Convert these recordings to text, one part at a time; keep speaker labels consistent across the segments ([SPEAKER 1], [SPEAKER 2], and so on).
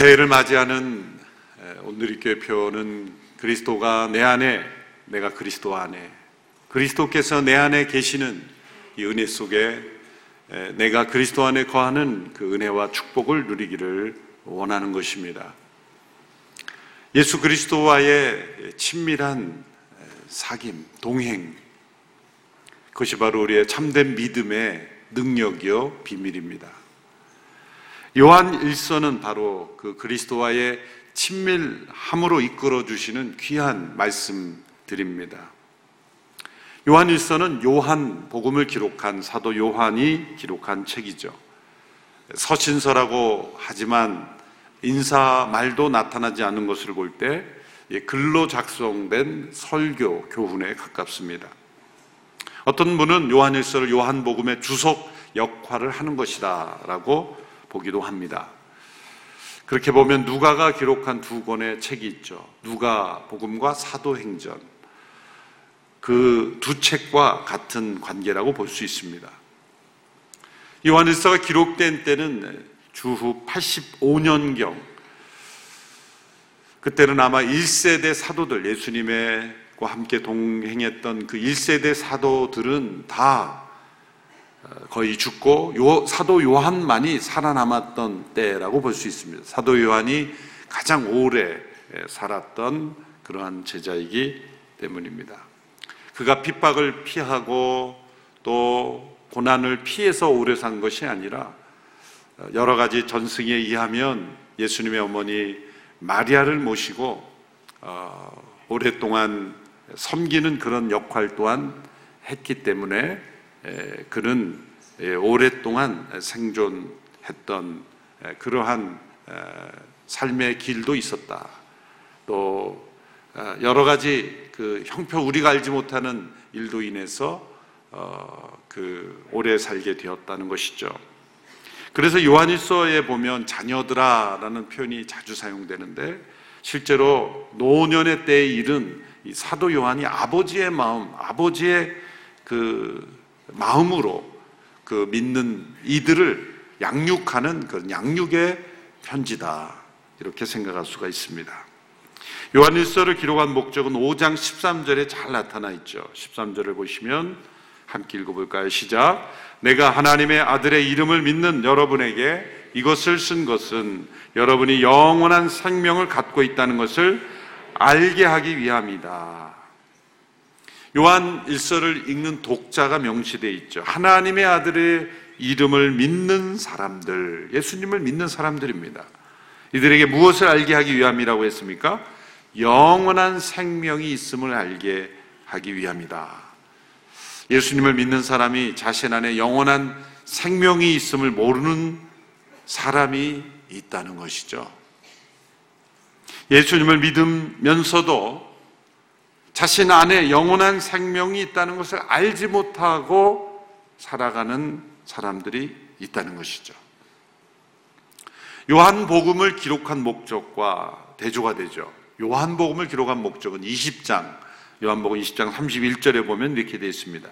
[SPEAKER 1] 새해를 맞이하는 오늘의 교회는 그리스도가 내 안에 내가 그리스도 안에. 그리스도께서 내 안에 계시는 이 은혜 속에 에, 내가 그리스도 안에 거하는 그 은혜와 축복을 누리기를 원하는 것입니다. 예수 그리스도와의 친밀한 에, 사귐, 동행 그것이 바로 우리의 참된 믿음의 능력이요 비밀입니다. 요한 일서는 바로 그 그리스도와의 친밀함으로 이끌어 주시는 귀한 말씀드립니다. 요한 일서는 요한 복음을 기록한 사도 요한이 기록한 책이죠. 서신서라고 하지만 인사 말도 나타나지 않는 것을 볼 때 글로 작성된 설교 교훈에 가깝습니다. 어떤 분은 요한일서를 요한복음의 주석 역할을 하는 것이다라고 보기도 합니다. 그렇게 보면 누가가 기록한 두 권의 책이 있죠. 누가 복음과 사도행전. 그 두 책과 같은 관계라고 볼 수 있습니다. 요한일서가 기록된 때는 주후 85년경. 그때는 아마 1세대 사도들, 예수님과 함께 동행했던 그 1세대 사도들은 다 거의 죽고 요, 사도 요한만이 살아남았던 때라고 볼 수 있습니다. 사도 요한이 가장 오래 살았던 그러한 제자이기 때문입니다. 그가 핍박을 피하고 또 고난을 피해서 오래 산 것이 아니라 여러 가지 전승에 의하면 예수님의 어머니 마리아를 모시고 어, 오랫동안 섬기는 그런 역할 또한 했기 때문에 그는 오랫동안 생존했던 그러한 삶의 길도 있었다. 또 어, 여러 가지 그 형편 우리가 알지 못하는 일도 인해서 어, 그 오래 살게 되었다는 것이죠. 그래서 요한일서에 보면 자녀들아라는 표현이 자주 사용되는데 실제로 노년의 때에 이른 사도 요한이 아버지의 마음, 아버지의 그 마음으로 그 믿는 이들을 양육하는 그 양육의 편지다. 이렇게 생각할 수가 있습니다. 요한일서를 기록한 목적은 5장 13절에 잘 나타나 있죠. 13절을 보시면 함께 읽어볼까요? 시작. 내가 하나님의 아들의 이름을 믿는 여러분에게 이것을 쓴 것은 여러분이 영원한 생명을 갖고 있다는 것을 알게 하기 위함이다. 요한 일서를 읽는 독자가 명시되어 있죠. 하나님의 아들의 이름을 믿는 사람들, 예수님을 믿는 사람들입니다. 이들에게 무엇을 알게 하기 위함이라고 했습니까? 영원한 생명이 있음을 알게 하기 위함이다. 예수님을 믿는 사람이 자신 안에 영원한 생명이 있음을 모르는 사람이 있다는 것이죠. 예수님을 믿으면서도 자신 안에 영원한 생명이 있다는 것을 알지 못하고 살아가는 사람들이 있다는 것이죠. 요한복음을 기록한 목적과 대조가 되죠. 요한복음을 기록한 목적은 20장, 요한복음 20장 31절에 보면 이렇게 되어 있습니다.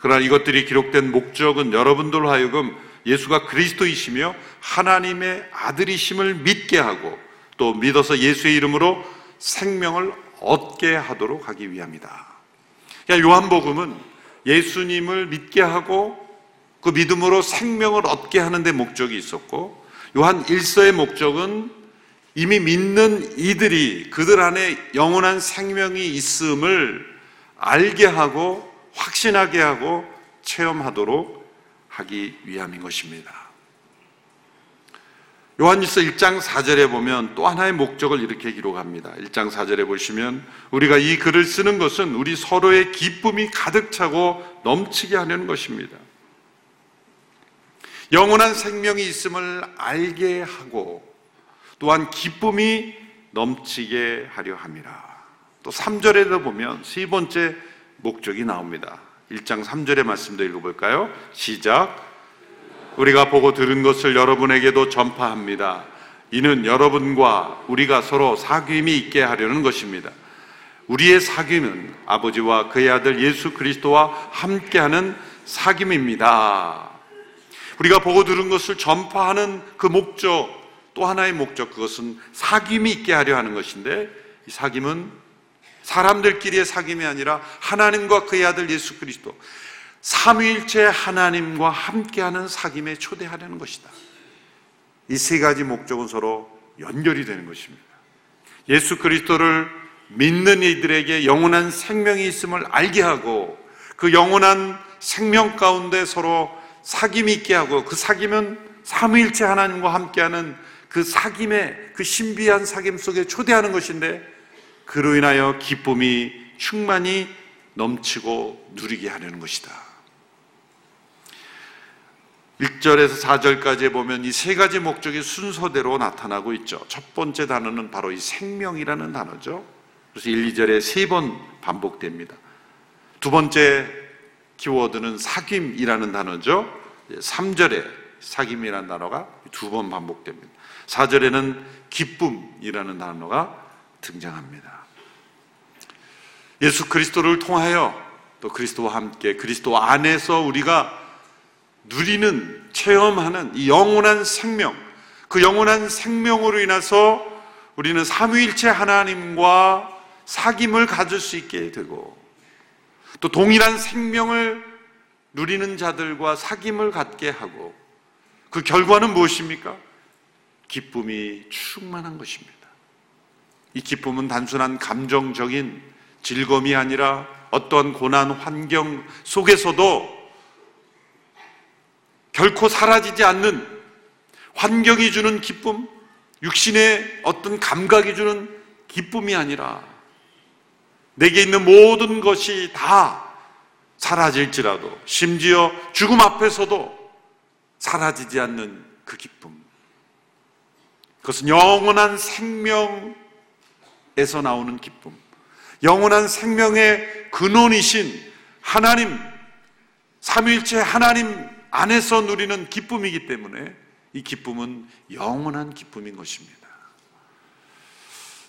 [SPEAKER 1] 그러나 이것들이 기록된 목적은 여러분들 하여금 예수가 그리스도이시며 하나님의 아들이심을 믿게 하고 또 믿어서 예수의 이름으로 생명을 얻게 하도록 하기 위함이다. 그러니까 요한복음은 예수님을 믿게 하고 그 믿음으로 생명을 얻게 하는 데 목적이 있었고 요한 1서의 목적은 이미 믿는 이들이 그들 안에 영원한 생명이 있음을 알게 하고 확신하게 하고 체험하도록 하기 위함인 것입니다. 요한일서 1장 4절에 보면 또 하나의 목적을 이렇게 기록합니다. 1장 4절에 보시면 우리가 이 글을 쓰는 것은 우리 서로의 기쁨이 가득 차고 넘치게 하려는 것입니다. 영원한 생명이 있음을 알게 하고 또한 기쁨이 넘치게 하려 함이라. 또 3절에도 보면 세 번째 목적이 나옵니다. 1장 3절의 말씀도 읽어볼까요? 시작. 우리가 보고 들은 것을 여러분에게도 전파합니다. 이는 여러분과 우리가 서로 사귐이 있게 하려는 것입니다. 우리의 사귐은 아버지와 그의 아들 예수 그리스도와 함께하는 사귐입니다. 우리가 보고 들은 것을 전파하는 그 목적, 또 하나의 목적, 그것은 사귐이 있게 하려 하는 것인데, 이 사귐은 사람들끼리의 사귐이 아니라 하나님과 그의 아들 예수 그리스도, 삼위일체 하나님과 함께하는 사귐에 초대하려는 것이다. 이 세 가지 목적은 서로 연결이 되는 것입니다. 예수 그리스도를 믿는 이들에게 영원한 생명이 있음을 알게 하고 그 영원한 생명 가운데 서로 사귐이 있게 하고 그 사귐은 삼위일체 하나님과 함께하는 그 사귐의 그 신비한 사귐 속에 초대하는 것인데 그로 인하여 기쁨이 충만히 넘치고 누리게 하려는 것이다. 1절에서 4절까지 보면 이 세 가지 목적이 순서대로 나타나고 있죠. 첫 번째 단어는 바로 이 생명이라는 단어죠. 그래서 1, 2절에 세 번 반복됩니다. 두 번째 키워드는 사귐이라는 단어죠. 3절에 사귐이라는 단어가 두 번 반복됩니다. 4절에는 기쁨이라는 단어가 등장합니다. 예수 그리스도를 통하여 또 그리스도와 함께 그리스도 안에서 우리가 누리는 체험하는 이 영원한 생명, 그 영원한 생명으로 인해서 우리는 삼위일체 하나님과 사귐을 가질 수 있게 되고 또 동일한 생명을 누리는 자들과 사귐을 갖게 하고 그 결과는 무엇입니까? 기쁨이 충만한 것입니다. 이 기쁨은 단순한 감정적인 즐거움이 아니라 어떠한 고난 환경 속에서도 결코 사라지지 않는 환경이 주는 기쁨, 육신의 어떤 감각이 주는 기쁨이 아니라 내게 있는 모든 것이 다 사라질지라도 심지어 죽음 앞에서도 사라지지 않는 그 기쁨. 그것은 영원한 생명에서 나오는 기쁨. 영원한 생명의 근원이신 하나님, 삼위일체 하나님 안에서 누리는 기쁨이기 때문에 이 기쁨은 영원한 기쁨인 것입니다.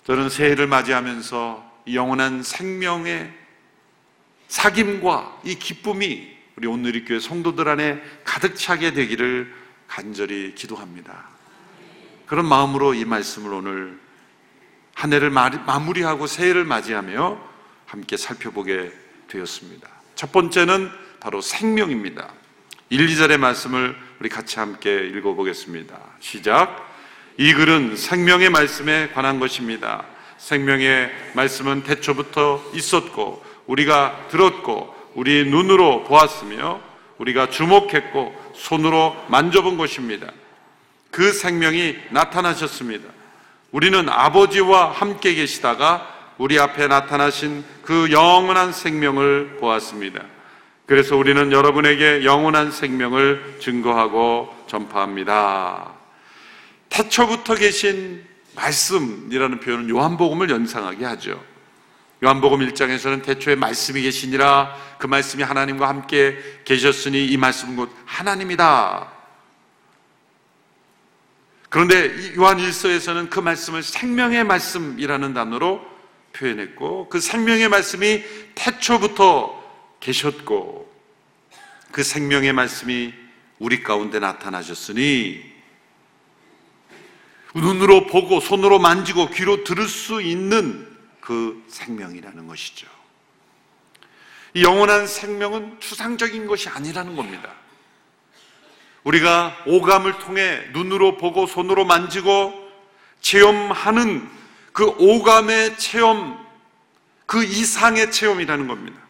[SPEAKER 1] 저는 새해를 맞이하면서 영원한 생명의 사귐과 이 기쁨이 우리 온누리교회 성도들 안에 가득 차게 되기를 간절히 기도합니다. 그런 마음으로 이 말씀을 오늘 한 해를 마무리하고 새해를 맞이하며 함께 살펴보게 되었습니다. 첫 번째는 바로 생명입니다. 1, 2절의 말씀을 우리 같이 함께 읽어보겠습니다. 시작. 이 글은 생명의 말씀에 관한 것입니다. 생명의 말씀은 태초부터 있었고, 우리가 들었고, 우리 눈으로 보았으며, 우리가 주목했고, 손으로 만져본 것입니다. 그 생명이 나타나셨습니다. 우리는 아버지와 함께 계시다가 우리 앞에 나타나신 그 영원한 생명을 보았습니다. 그래서 우리는 여러분에게 영원한 생명을 증거하고 전파합니다. 태초부터 계신 말씀이라는 표현은 요한복음을 연상하게 하죠. 요한복음 1장에서는 태초에 말씀이 계시니라 그 말씀이 하나님과 함께 계셨으니 이 말씀은 곧 하나님이다. 그런데 요한 1서에서는 그 말씀을 생명의 말씀이라는 단어로 표현했고 그 생명의 말씀이 태초부터 계셨고 그 생명의 말씀이 우리 가운데 나타나셨으니 눈으로 보고 손으로 만지고 귀로 들을 수 있는 그 생명이라는 것이죠. 이 영원한 생명은 추상적인 것이 아니라는 겁니다. 우리가 오감을 통해 눈으로 보고 손으로 만지고 체험하는 그 오감의 체험, 그 이상의 체험이라는 겁니다.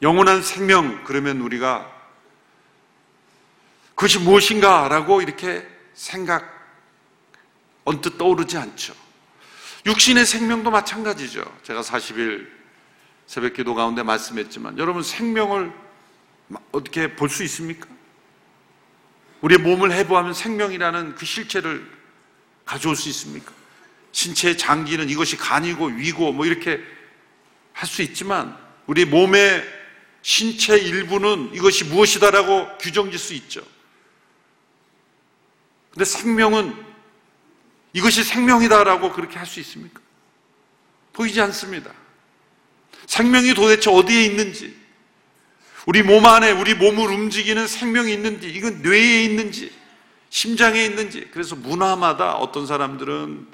[SPEAKER 1] 영원한 생명, 그러면 우리가 그것이 무엇인가 라고 이렇게 생각, 언뜻 떠오르지 않죠. 육신의 생명도 마찬가지죠. 제가 40일 새벽 기도 가운데 말씀했지만, 여러분 생명을 어떻게 볼 수 있습니까? 우리의 몸을 해부하면 생명이라는 그 실체를 가져올 수 있습니까? 신체의 장기는 이것이 간이고 위고 뭐 이렇게 할 수 있지만, 우리 몸의 신체 일부는 이것이 무엇이다라고 규정질 수 있죠. 근데 생명은 이것이 생명이다라고 그렇게 할 수 있습니까? 보이지 않습니다. 생명이 도대체 어디에 있는지, 우리 몸 안에 우리 몸을 움직이는 생명이 있는지, 이건 뇌에 있는지, 심장에 있는지, 그래서 문화마다 어떤 사람들은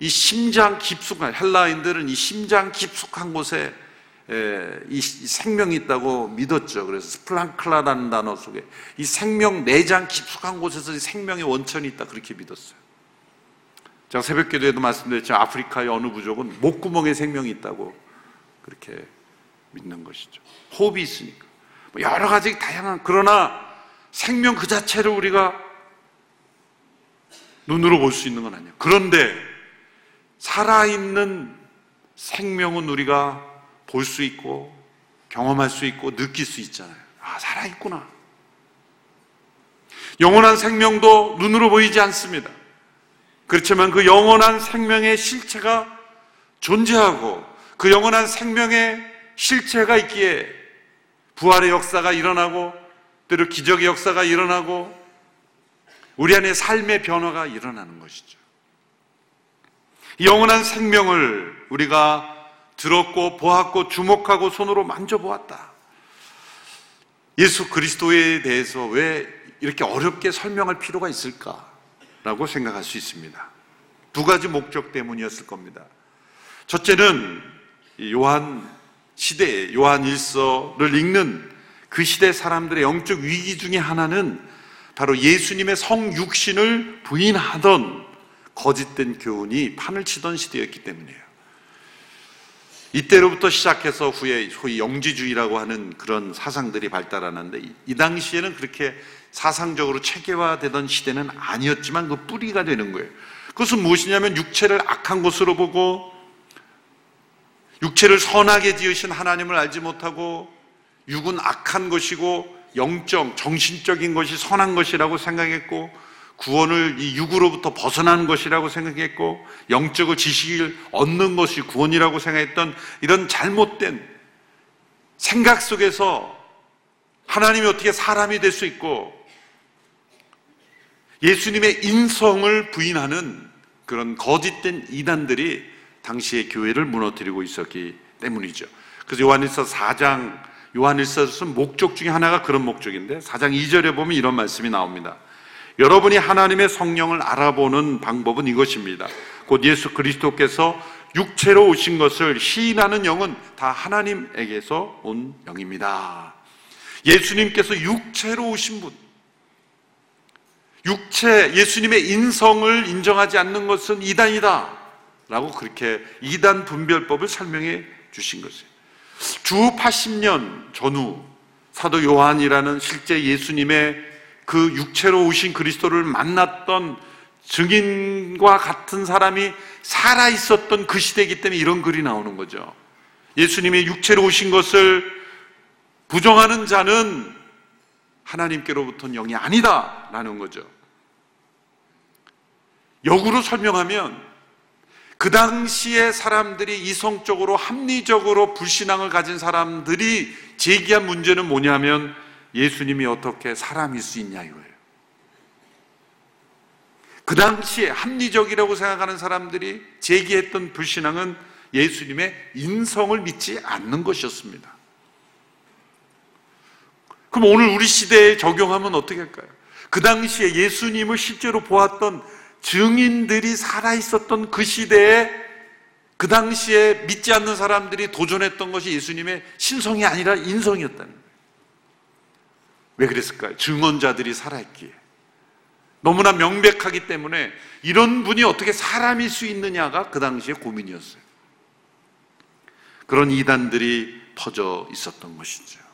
[SPEAKER 1] 이 심장 깊숙한, 헬라인들은 이 심장 깊숙한 곳에 이 생명이 있다고 믿었죠. 그래서 스플랑클라라는 단어 속에 이 생명 내장 깊숙한 곳에서 이 생명의 원천이 있다 그렇게 믿었어요. 제가 새벽 기도에도 말씀드렸지만 아프리카의 어느 부족은 목구멍에 생명이 있다고 그렇게 믿는 것이죠. 호흡이 있으니까. 뭐 여러 가지 다양한 그러나 생명 그 자체를 우리가 눈으로 볼 수 있는 건 아니에요. 그런데 살아있는 생명은 우리가 볼 수 있고 경험할 수 있고 느낄 수 있잖아요. 아, 살아있구나. 영원한 생명도 눈으로 보이지 않습니다. 그렇지만 그 영원한 생명의 실체가 존재하고 그 영원한 생명의 실체가 있기에 부활의 역사가 일어나고 때로 기적의 역사가 일어나고 우리 안에 삶의 변화가 일어나는 것이죠. 영원한 생명을 우리가 들었고 보았고 주목하고 손으로 만져보았다. 예수 그리스도에 대해서 왜 이렇게 어렵게 설명할 필요가 있을까라고 생각할 수 있습니다. 두 가지 목적 때문이었을 겁니다. 첫째는 요한 시대, 요한 일서를 읽는 그 시대 사람들의 영적 위기 중의 하나는 바로 예수님의 성육신을 부인하던 거짓된 교훈이 판을 치던 시대였기 때문이에요. 이때로부터 시작해서 후에 소위 영지주의라고 하는 그런 사상들이 발달하는데 이 당시에는 그렇게 사상적으로 체계화되던 시대는 아니었지만 그 뿌리가 되는 거예요. 그것은 무엇이냐면 육체를 악한 것으로 보고 육체를 선하게 지으신 하나님을 알지 못하고 육은 악한 것이고 영적, 정신적인 것이 선한 것이라고 생각했고 구원을 이 육으로부터 벗어나는 것이라고 생각했고 영적을 지식을 얻는 것이 구원이라고 생각했던 이런 잘못된 생각 속에서 하나님이 어떻게 사람이 될 수 있고 예수님의 인성을 부인하는 그런 거짓된 이단들이 당시의 교회를 무너뜨리고 있었기 때문이죠. 그래서 요한일서 4장 요한일서에서 목적 중에 하나가 그런 목적인데 4장 2절에 보면 이런 말씀이 나옵니다. 여러분이 하나님의 성령을 알아보는 방법은 이것입니다. 곧 예수 그리스도께서 육체로 오신 것을 시인하는 영은 다 하나님에게서 온 영입니다. 예수님께서 육체로 오신 분, 육체, 예수님의 인성을 인정하지 않는 것은 이단이다. 라고 그렇게 이단 분별법을 설명해 주신 것이에요. 주 80년 전후 사도 요한이라는 실제 예수님의 그 육체로 오신 그리스도를 만났던 증인과 같은 사람이 살아 있었던 그 시대이기 때문에 이런 글이 나오는 거죠. 예수님이 육체로 오신 것을 부정하는 자는 하나님께로부터는 영이 아니다라는 거죠. 역으로 설명하면 그 당시에 사람들이 이성적으로 합리적으로 불신앙을 가진 사람들이 제기한 문제는 뭐냐면 예수님이 어떻게 사람일 수 있냐 이거예요. 그 당시에 합리적이라고 생각하는 사람들이 제기했던 불신앙은 예수님의 인성을 믿지 않는 것이었습니다. 그럼 오늘 우리 시대에 적용하면 어떻게 할까요? 그 당시에 예수님을 실제로 보았던 증인들이 살아있었던 그 시대에 그 당시에 믿지 않는 사람들이 도전했던 것이 예수님의 신성이 아니라 인성이었다는 거예요. 왜 그랬을까요? 증언자들이 살아있기에. 너무나 명백하기 때문에 이런 분이 어떻게 사람일 수 있느냐가 그 당시에 고민이었어요. 그런 이단들이 퍼져 있었던 것이죠.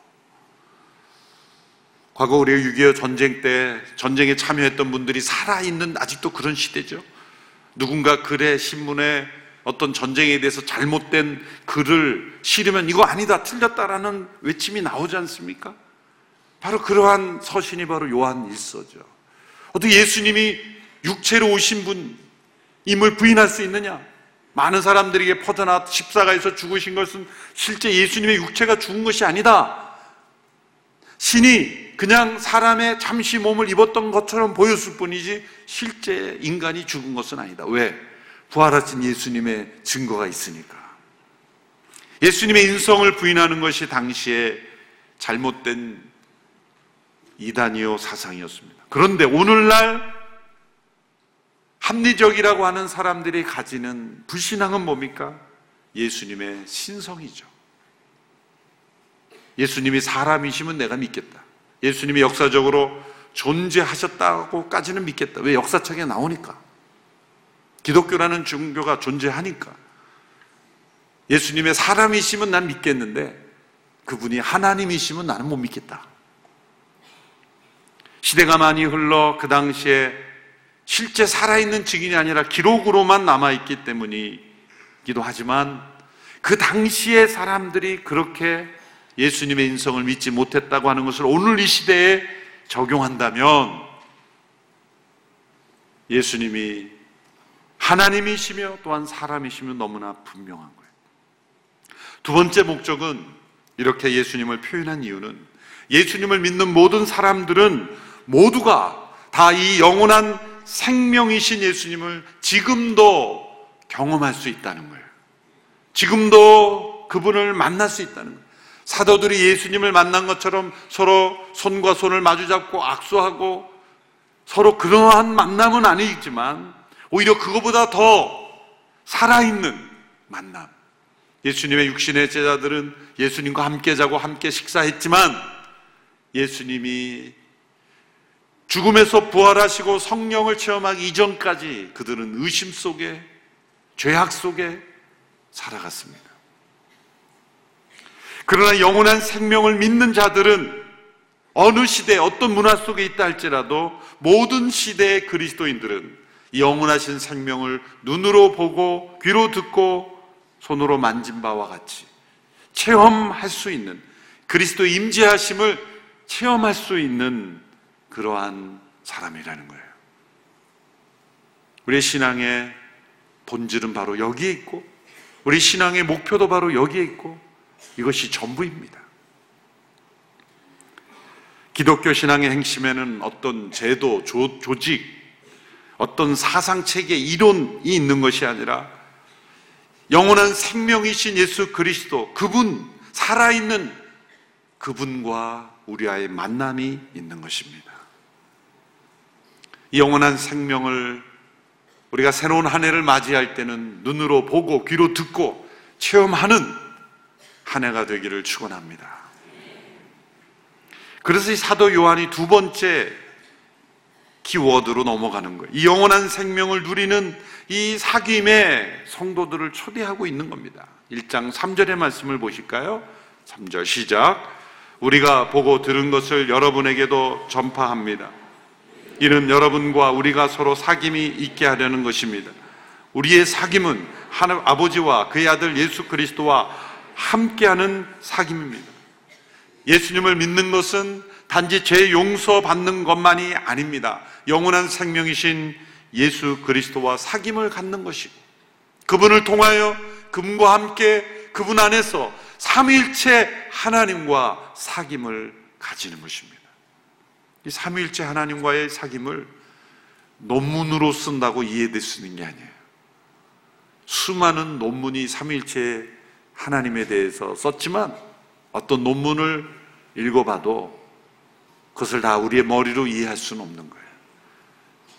[SPEAKER 1] 과거 우리가 6.25 전쟁 때 전쟁에 참여했던 분들이 살아있는 아직도 그런 시대죠. 누군가 글에 신문에 어떤 전쟁에 대해서 잘못된 글을 실으면 이거 아니다, 틀렸다라는 외침이 나오지 않습니까? 바로 그러한 서신이 바로 요한 일서죠. 어떻게 예수님이 육체로 오신 분임을 부인할 수 있느냐? 많은 사람들에게 퍼져나 십사가에서 죽으신 것은 실제 예수님의 육체가 죽은 것이 아니다. 신이 그냥 사람의 잠시 몸을 입었던 것처럼 보였을 뿐이지 실제 인간이 죽은 것은 아니다. 왜? 부활하신 예수님의 증거가 있으니까. 예수님의 인성을 부인하는 것이 당시에 잘못된 이단이요 사상이었습니다. 그런데 오늘날 합리적이라고 하는 사람들이 가지는 불신앙은 뭡니까? 예수님의 신성이죠. 예수님이 사람이시면 내가 믿겠다. 예수님이 역사적으로 존재하셨다고까지는 믿겠다. 왜 역사책에 나오니까. 기독교라는 종교가 존재하니까. 예수님의 사람이시면 난 믿겠는데 그분이 하나님이시면 나는 못 믿겠다. 시대가 많이 흘러 그 당시에 실제 살아있는 증인이 아니라 기록으로만 남아있기 때문이기도 하지만 그 당시에 사람들이 그렇게 예수님의 인성을 믿지 못했다고 하는 것을 오늘 이 시대에 적용한다면 예수님이 하나님이시며 또한 사람이시며 너무나 분명한 거예요. 두 번째 목적은 이렇게 예수님을 표현한 이유는 예수님을 믿는 모든 사람들은 모두가 다 이 영원한 생명이신 예수님을 지금도 경험할 수 있다는 거예요. 지금도 그분을 만날 수 있다는 거예요. 사도들이 예수님을 만난 것처럼 서로 손과 손을 마주잡고 악수하고 서로 그러한 만남은 아니지만 오히려 그거보다 더 살아있는 만남. 예수님의 육신의 제자들은 예수님과 함께 자고 함께 식사했지만 예수님이 죽음에서 부활하시고 성령을 체험하기 이전까지 그들은 의심 속에 죄악 속에 살아갔습니다. 그러나 영원한 생명을 믿는 자들은 어느 시대 어떤 문화 속에 있다 할지라도 모든 시대의 그리스도인들은 영원하신 생명을 눈으로 보고 귀로 듣고 손으로 만진 바와 같이 체험할 수 있는 그리스도 임재하심을 체험할 수 있는 그러한 사람이라는 거예요. 우리 신앙의 본질은 바로 여기에 있고 우리 신앙의 목표도 바로 여기에 있고 이것이 전부입니다. 기독교 신앙의 행심에는 어떤 제도, 조, 조직, 어떤 사상 체계, 이론이 있는 것이 아니라 영원한 생명이신 예수 그리스도, 그분, 살아있는 그분과 우리와의 만남이 있는 것입니다. 이 영원한 생명을 우리가 새로운 한 해를 맞이할 때는 눈으로 보고 귀로 듣고 체험하는 한 해가 되기를 축원합니다. 그래서 이 사도 요한이 두 번째 키워드로 넘어가는 거예요. 이 영원한 생명을 누리는 이 사귐의 성도들을 초대하고 있는 겁니다. 1장 3절의 말씀을 보실까요? 3절 시작. 우리가 보고 들은 것을 여러분에게도 전파합니다. 이는 여러분과 우리가 서로 사귐이 있게 하려는 것입니다. 우리의 사귐은 하나님 아버지와 그의 아들 예수 그리스도와 함께하는 사귐입니다. 예수님을 믿는 것은 단지 죄 용서 받는 것만이 아닙니다. 영원한 생명이신 예수 그리스도와 사귐을 갖는 것이고 그분을 통하여 그분과 함께 그분 안에서 삼위일체 하나님과 사귐을 가지는 것입니다. 이 삼위일체 하나님과의 사귐을 논문으로 쓴다고 이해될 수 있는 게 아니에요. 수많은 논문이 삼위일체 하나님에 대해서 썼지만 어떤 논문을 읽어봐도 그것을 다 우리의 머리로 이해할 수는 없는 거예요.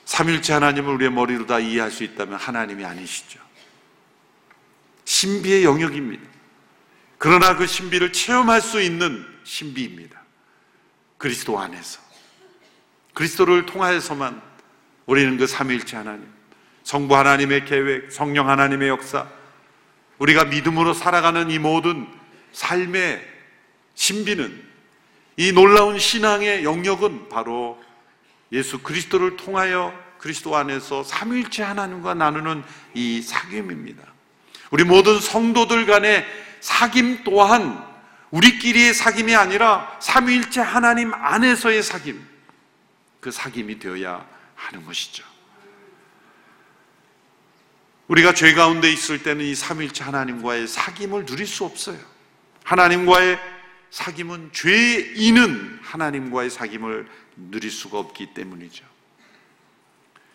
[SPEAKER 1] 삼일체 하나님을 우리의 머리로 다 이해할 수 있다면 하나님이 아니시죠. 신비의 영역입니다. 그러나 그 신비를 체험할 수 있는 신비입니다. 그리스도 안에서. 그리스도를 통하여서만 우리는 그 삼일체 하나님, 성부 하나님의 계획, 성령 하나님의 역사, 우리가 믿음으로 살아가는 이 모든 삶의 신비는 이 놀라운 신앙의 영역은 바로 예수 그리스도를 통하여 그리스도 안에서 삼위일체 하나님과 나누는 이 사귐입니다. 우리 모든 성도들 간의 사귐 또한 우리끼리의 사귐이 아니라 삼위일체 하나님 안에서의 사귐, 그 사귐이 되어야 하는 것이죠. 우리가 죄 가운데 있을 때는 이 삼위일체 하나님과의 사귐을 누릴 수 없어요. 하나님과의 사귐은 죄인은 하나님과의 사귐을 누릴 수가 없기 때문이죠.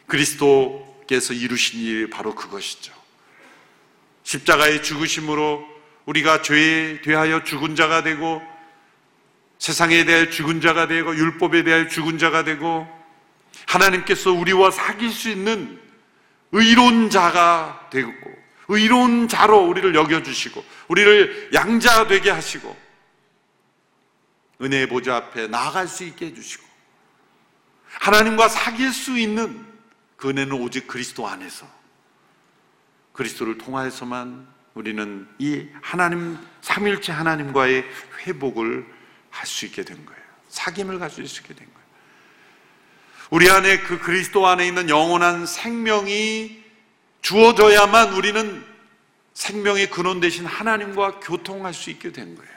[SPEAKER 1] 그리스도께서 이루신 일이 바로 그것이죠. 십자가의 죽으심으로 우리가 죄에 대하여 죽은 자가 되고 세상에 대해 죽은 자가 되고 율법에 대하여 죽은 자가 되고 하나님께서 우리와 사귈 수 있는 의로운 자가 되고 의로운 자로 우리를 여겨주시고 우리를 양자 되게 하시고 은혜의 보좌 앞에 나아갈 수 있게 해주시고 하나님과 사귈 수 있는 그 은혜는 오직 그리스도 안에서 그리스도를 통하여서만 우리는 이 하나님 삼일체 하나님과의 회복을 할 수 있게 된 거예요. 사귐을 가질 수 있게 된 거예요. 우리 안에 그 그리스도 안에 있는 영원한 생명이 주어져야만 우리는 생명의 근원 대신 하나님과 교통할 수 있게 된 거예요.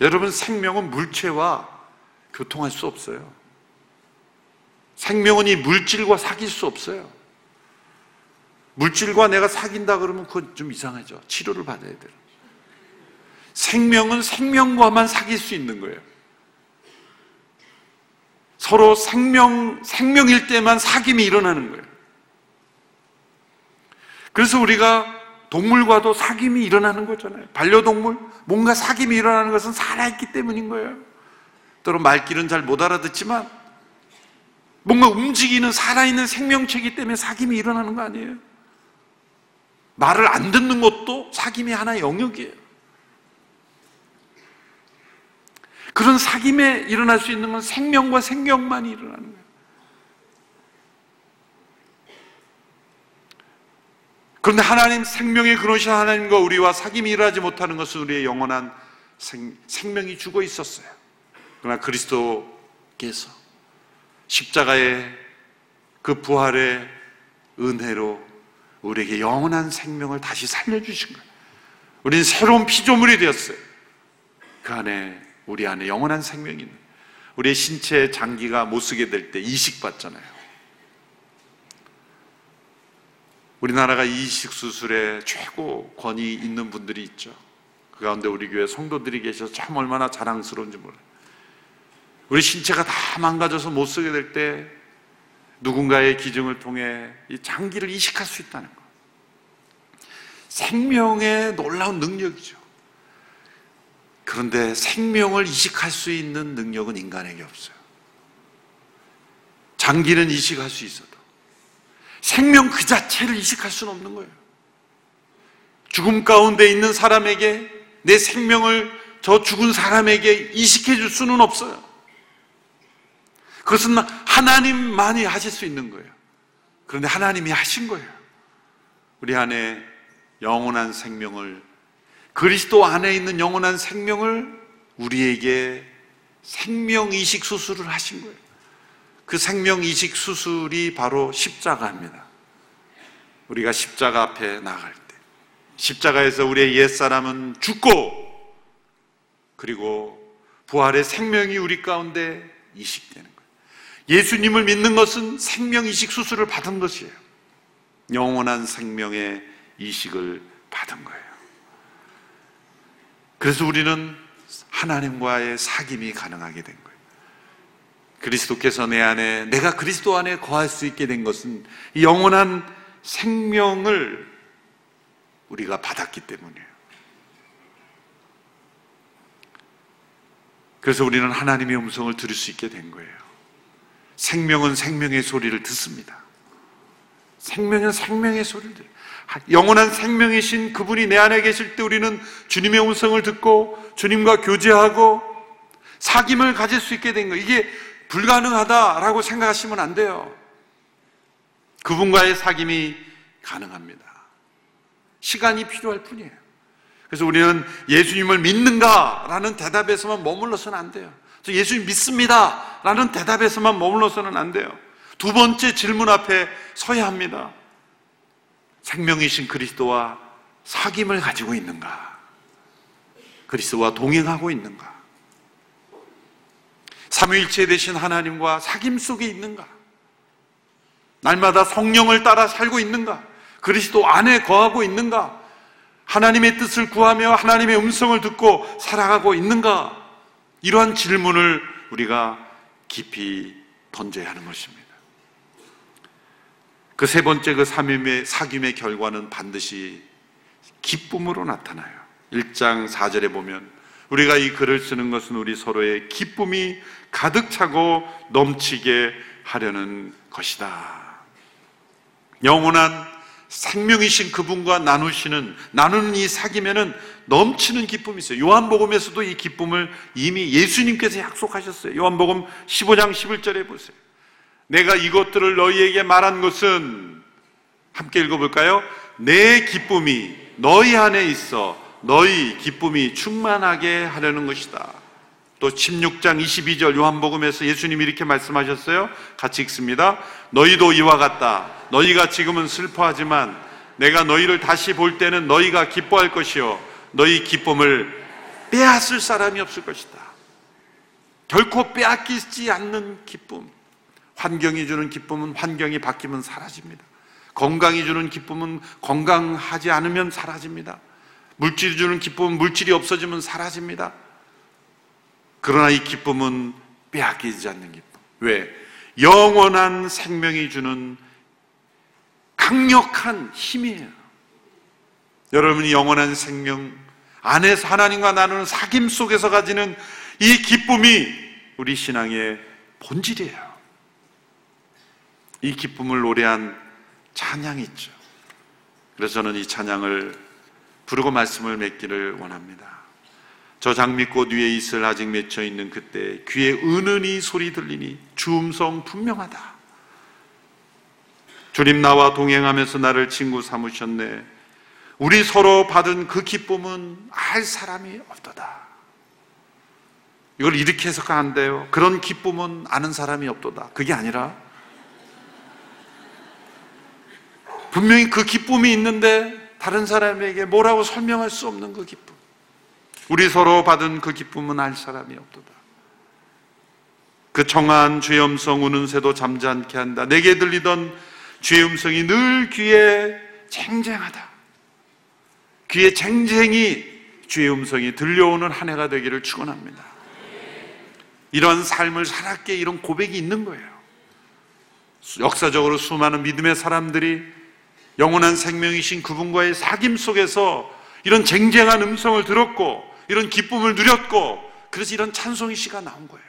[SPEAKER 1] 여러분, 생명은 물체와 교통할 수 없어요. 생명은 이 물질과 사귈 수 없어요. 물질과 내가 사귄다 그러면 그건 좀 이상하죠. 치료를 받아야 돼요. 생명은 생명과만 사귈 수 있는 거예요. 서로 생명, 생명일 때만 사귐이 일어나는 거예요. 그래서 우리가 동물과도 사귐이 일어나는 거잖아요. 반려동물, 뭔가 사귐이 일어나는 것은 살아있기 때문인 거예요. 때론 말귀는 잘 못 알아듣지만 뭔가 움직이는 살아있는 생명체이기 때문에 사귐이 일어나는 거 아니에요? 말을 안 듣는 것도 사귐이 하나의 영역이에요. 그런 사귐에 일어날 수 있는 건 생명과 생명만이 일어나는 거예요. 그런데 하나님 생명의 근원이신 하나님과 우리와 사귐이 일어나지 못하는 것은 우리의 영원한 생, 생명이 죽어 있었어요. 그러나 그리스도께서 십자가의 그 부활의 은혜로 우리에게 영원한 생명을 다시 살려주신 거예요. 우리는 새로운 피조물이 되었어요. 그 안에, 우리 안에 영원한 생명이 있는 우리의 신체 장기가 못 쓰게 될 때 이식받잖아요. 우리나라가 이식 수술에 최고 권위 있는 분들이 있죠. 그 가운데 우리 교회 성도들이 계셔서 참 얼마나 자랑스러운지 몰라요. 우리 신체가 다 망가져서 못 쓰게 될 때 누군가의 기증을 통해 이 장기를 이식할 수 있다는 것. 생명의 놀라운 능력이죠. 그런데 생명을 이식할 수 있는 능력은 인간에게 없어요. 장기는 이식할 수 있어도 생명 그 자체를 이식할 수는 없는 거예요. 죽음 가운데 있는 사람에게 내 생명을 저 죽은 사람에게 이식해 줄 수는 없어요. 그것은 하나님만이 하실 수 있는 거예요. 그런데 하나님이 하신 거예요. 우리 안에 영원한 생명을 그리스도 안에 있는 영원한 생명을 우리에게 생명 이식 수술을 하신 거예요. 그 생명 이식 수술이 바로 십자가입니다. 우리가 십자가 앞에 나갈 때 십자가에서 우리의 옛사람은 죽고 그리고 부활의 생명이 우리 가운데 이식되는 거예요. 예수님을 믿는 것은 생명 이식 수술을 받은 것이에요. 영원한 생명의 이식을 받은 거예요. 그래서 우리는 하나님과의 사귐이 가능하게 된 거예요. 그리스도께서 내 안에, 내가 그리스도 안에 거할 수 있게 된 것은 영원한 생명을 우리가 받았기 때문이에요. 그래서 우리는 하나님의 음성을 들을 수 있게 된 거예요. 생명은 생명의 소리를 듣습니다. 생명은 생명의 소리를 들어요. 영원한 생명이신 그분이 내 안에 계실 때 우리는 주님의 음성을 듣고 주님과 교제하고 사귐을 가질 수 있게 된 거예요. 이게 불가능하다라고 생각하시면 안 돼요. 그분과의 사귐이 가능합니다. 시간이 필요할 뿐이에요. 그래서 우리는 예수님을 믿는가라는 대답에서만 머물러서는 안 돼요. 저 예수님 믿습니다. 라는 대답에서만 머물러서는 안 돼요. 두 번째 질문 앞에 서야 합니다. 생명이신 그리스도와 사귐을 가지고 있는가? 그리스도와 동행하고 있는가? 삼위일체 되신 하나님과 사귐 속에 있는가? 날마다 성령을 따라 살고 있는가? 그리스도 안에 거하고 있는가? 하나님의 뜻을 구하며 하나님의 음성을 듣고 살아가고 있는가? 이러한 질문을 우리가 깊이 던져야 하는 것입니다. 그 세 번째 그 삼임의 사귐의 결과는 반드시 기쁨으로 나타나요. 1장 4절에 보면 우리가 이 글을 쓰는 것은 우리 서로의 기쁨이 가득 차고 넘치게 하려는 것이다. 영원한 생명이신 그분과 나누시는 나누는 이 사귐에는 넘치는 기쁨이 있어요. 요한복음에서도 이 기쁨을 이미 예수님께서 약속하셨어요. 요한복음 15장 11절에 보세요. 내가 이것들을 너희에게 말한 것은 함께 읽어볼까요? 내 기쁨이 너희 안에 있어 너희 기쁨이 충만하게 하려는 것이다. 또 16장 22절 요한복음에서 예수님이 이렇게 말씀하셨어요. 같이 읽습니다. 너희도 이와 같다. 너희가 지금은 슬퍼하지만 내가 너희를 다시 볼 때는 너희가 기뻐할 것이요. 너희 기쁨을 빼앗을 사람이 없을 것이다. 결코 빼앗기지 않는 기쁨. 환경이 주는 기쁨은 환경이 바뀌면 사라집니다. 건강이 주는 기쁨은 건강하지 않으면 사라집니다. 물질이 주는 기쁨은 물질이 없어지면 사라집니다. 그러나 이 기쁨은 빼앗기지 않는 기쁨. 왜? 영원한 생명이 주는 강력한 힘이에요. 여러분이 영원한 생명 안에서 하나님과 나누는 사귐 속에서 가지는 이 기쁨이 우리 신앙의 본질이에요. 이 기쁨을 노래한 찬양이 있죠. 그래서 저는 이 찬양을 부르고 말씀을 맺기를 원합니다. 저 장미꽃 위에 이슬 아직 맺혀 있는 그때 귀에 은은히 소리 들리니 주음성 분명하다. 주님 나와 동행하면서 나를 친구 삼으셨네. 우리 서로 받은 그 기쁨은 알 사람이 없도다. 이걸 이렇게 해석하는데요. 그런 기쁨은 아는 사람이 없도다. 그게 아니라 분명히 그 기쁨이 있는데 다른 사람에게 뭐라고 설명할 수 없는 그 기쁨. 우리 서로 받은 그 기쁨은 알 사람이 없도다. 그 청한 주의 음성 우는 새도 잠잠케 한다. 내게 들리던 주의 음성이 늘 귀에 쟁쟁하다. 귀에 쟁쟁이 주의 음성이 들려오는 한 해가 되기를 축원합니다. 이런 삶을 살았기에 이런 고백이 있는 거예요. 역사적으로 수많은 믿음의 사람들이 영원한 생명이신 그분과의 사귐 속에서 이런 쟁쟁한 음성을 들었고 이런 기쁨을 누렸고 그래서 이런 찬송의 시가 나온 거예요.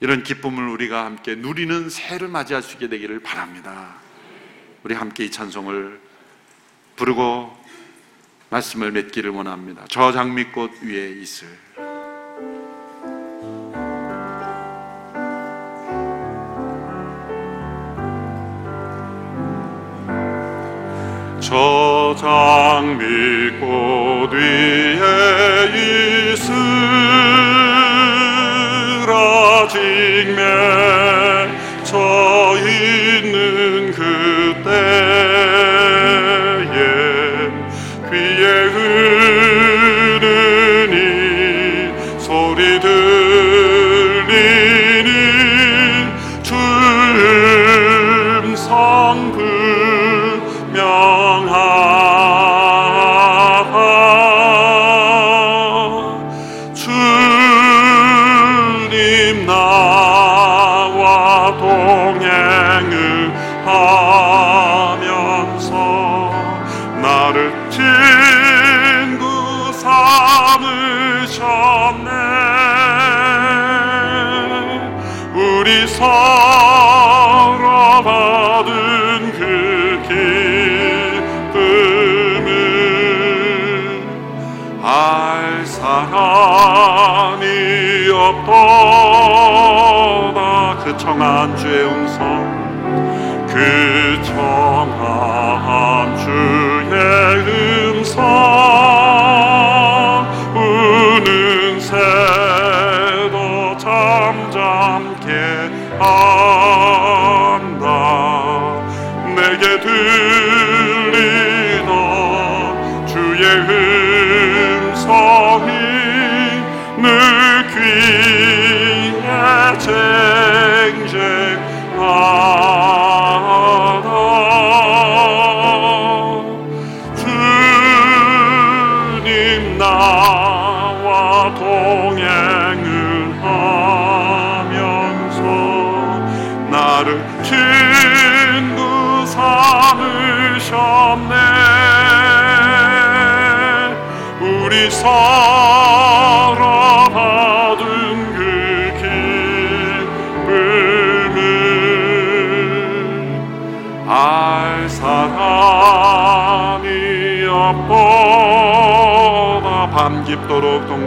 [SPEAKER 1] 이런 기쁨을 우리가 함께 누리는 새를 맞이할 수 있게 되기를 바랍니다. 우리 함께 이 찬송을 부르고 말씀을 맺기를 원합니다. 저 장미꽃 위에 있을 저 장미꽃 위에 이스라직매 저 있는 그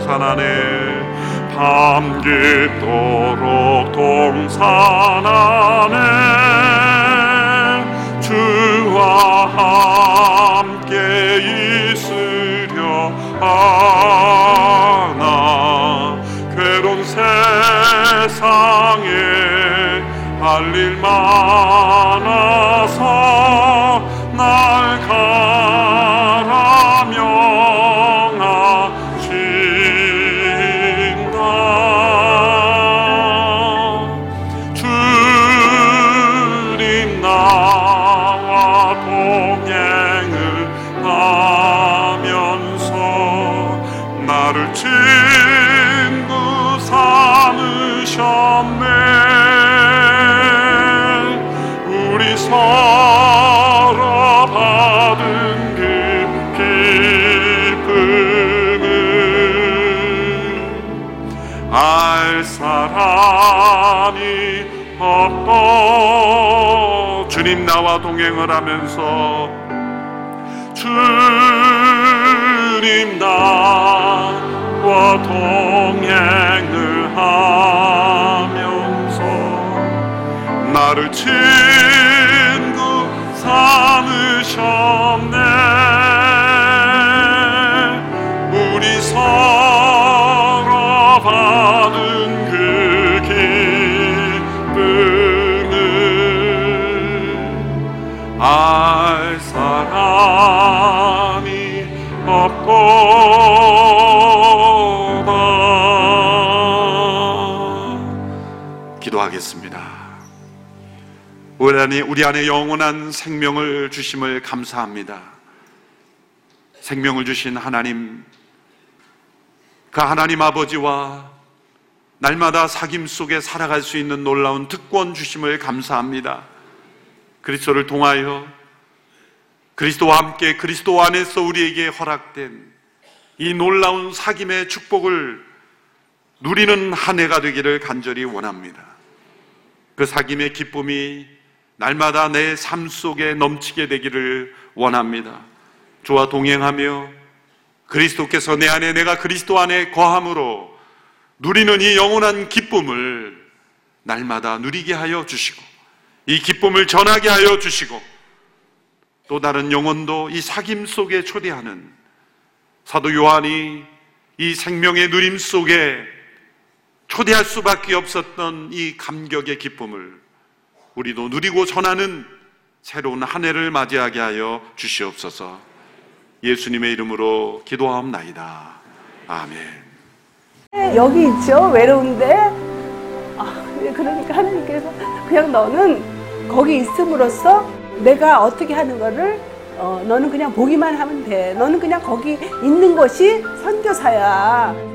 [SPEAKER 1] 동산 안에 밤 깊도록 동산 안에 주와 함께 있으려 하나. 괴로운 세상에 할일많 주님 나와 동행을 하면서 주님 나와 동행을 하면서 나를 친구 삼으셨네 우리 안에, 우리 안에 영원한 생명을 주심을 감사합니다. 생명을 주신 하나님, 그 하나님 아버지와 날마다 사귐 속에 살아갈 수 있는 놀라운 특권 주심을 감사합니다. 그리스도를 통하여 그리스도와 함께 그리스도 안에서 우리에게 허락된 이 놀라운 사귐의 축복을 누리는 한 해가 되기를 간절히 원합니다. 그 사귐의 기쁨이 날마다 내 삶 속에 넘치게 되기를 원합니다. 주와 동행하며 그리스도께서 내 안에 내가 그리스도 안에 거함으로 누리는 이 영원한 기쁨을 날마다 누리게 하여 주시고 이 기쁨을 전하게 하여 주시고 또 다른 영혼도 이 사귐 속에 초대하는 사도 요한이 이 생명의 누림 속에 초대할 수밖에 없었던 이 감격의 기쁨을 우리도 누리고 전하는 새로운 한 해를 맞이하게 하여 주시옵소서. 예수님의 이름으로 기도하옵나이다. 아멘.
[SPEAKER 2] 여기 있죠 외로운데 아, 그러니까 하나님께서 그냥 너는 거기 있음으로써 내가 어떻게 하는 거를 어, 너는 그냥 보기만 하면 돼 너는 그냥 거기 있는 것이 선교사야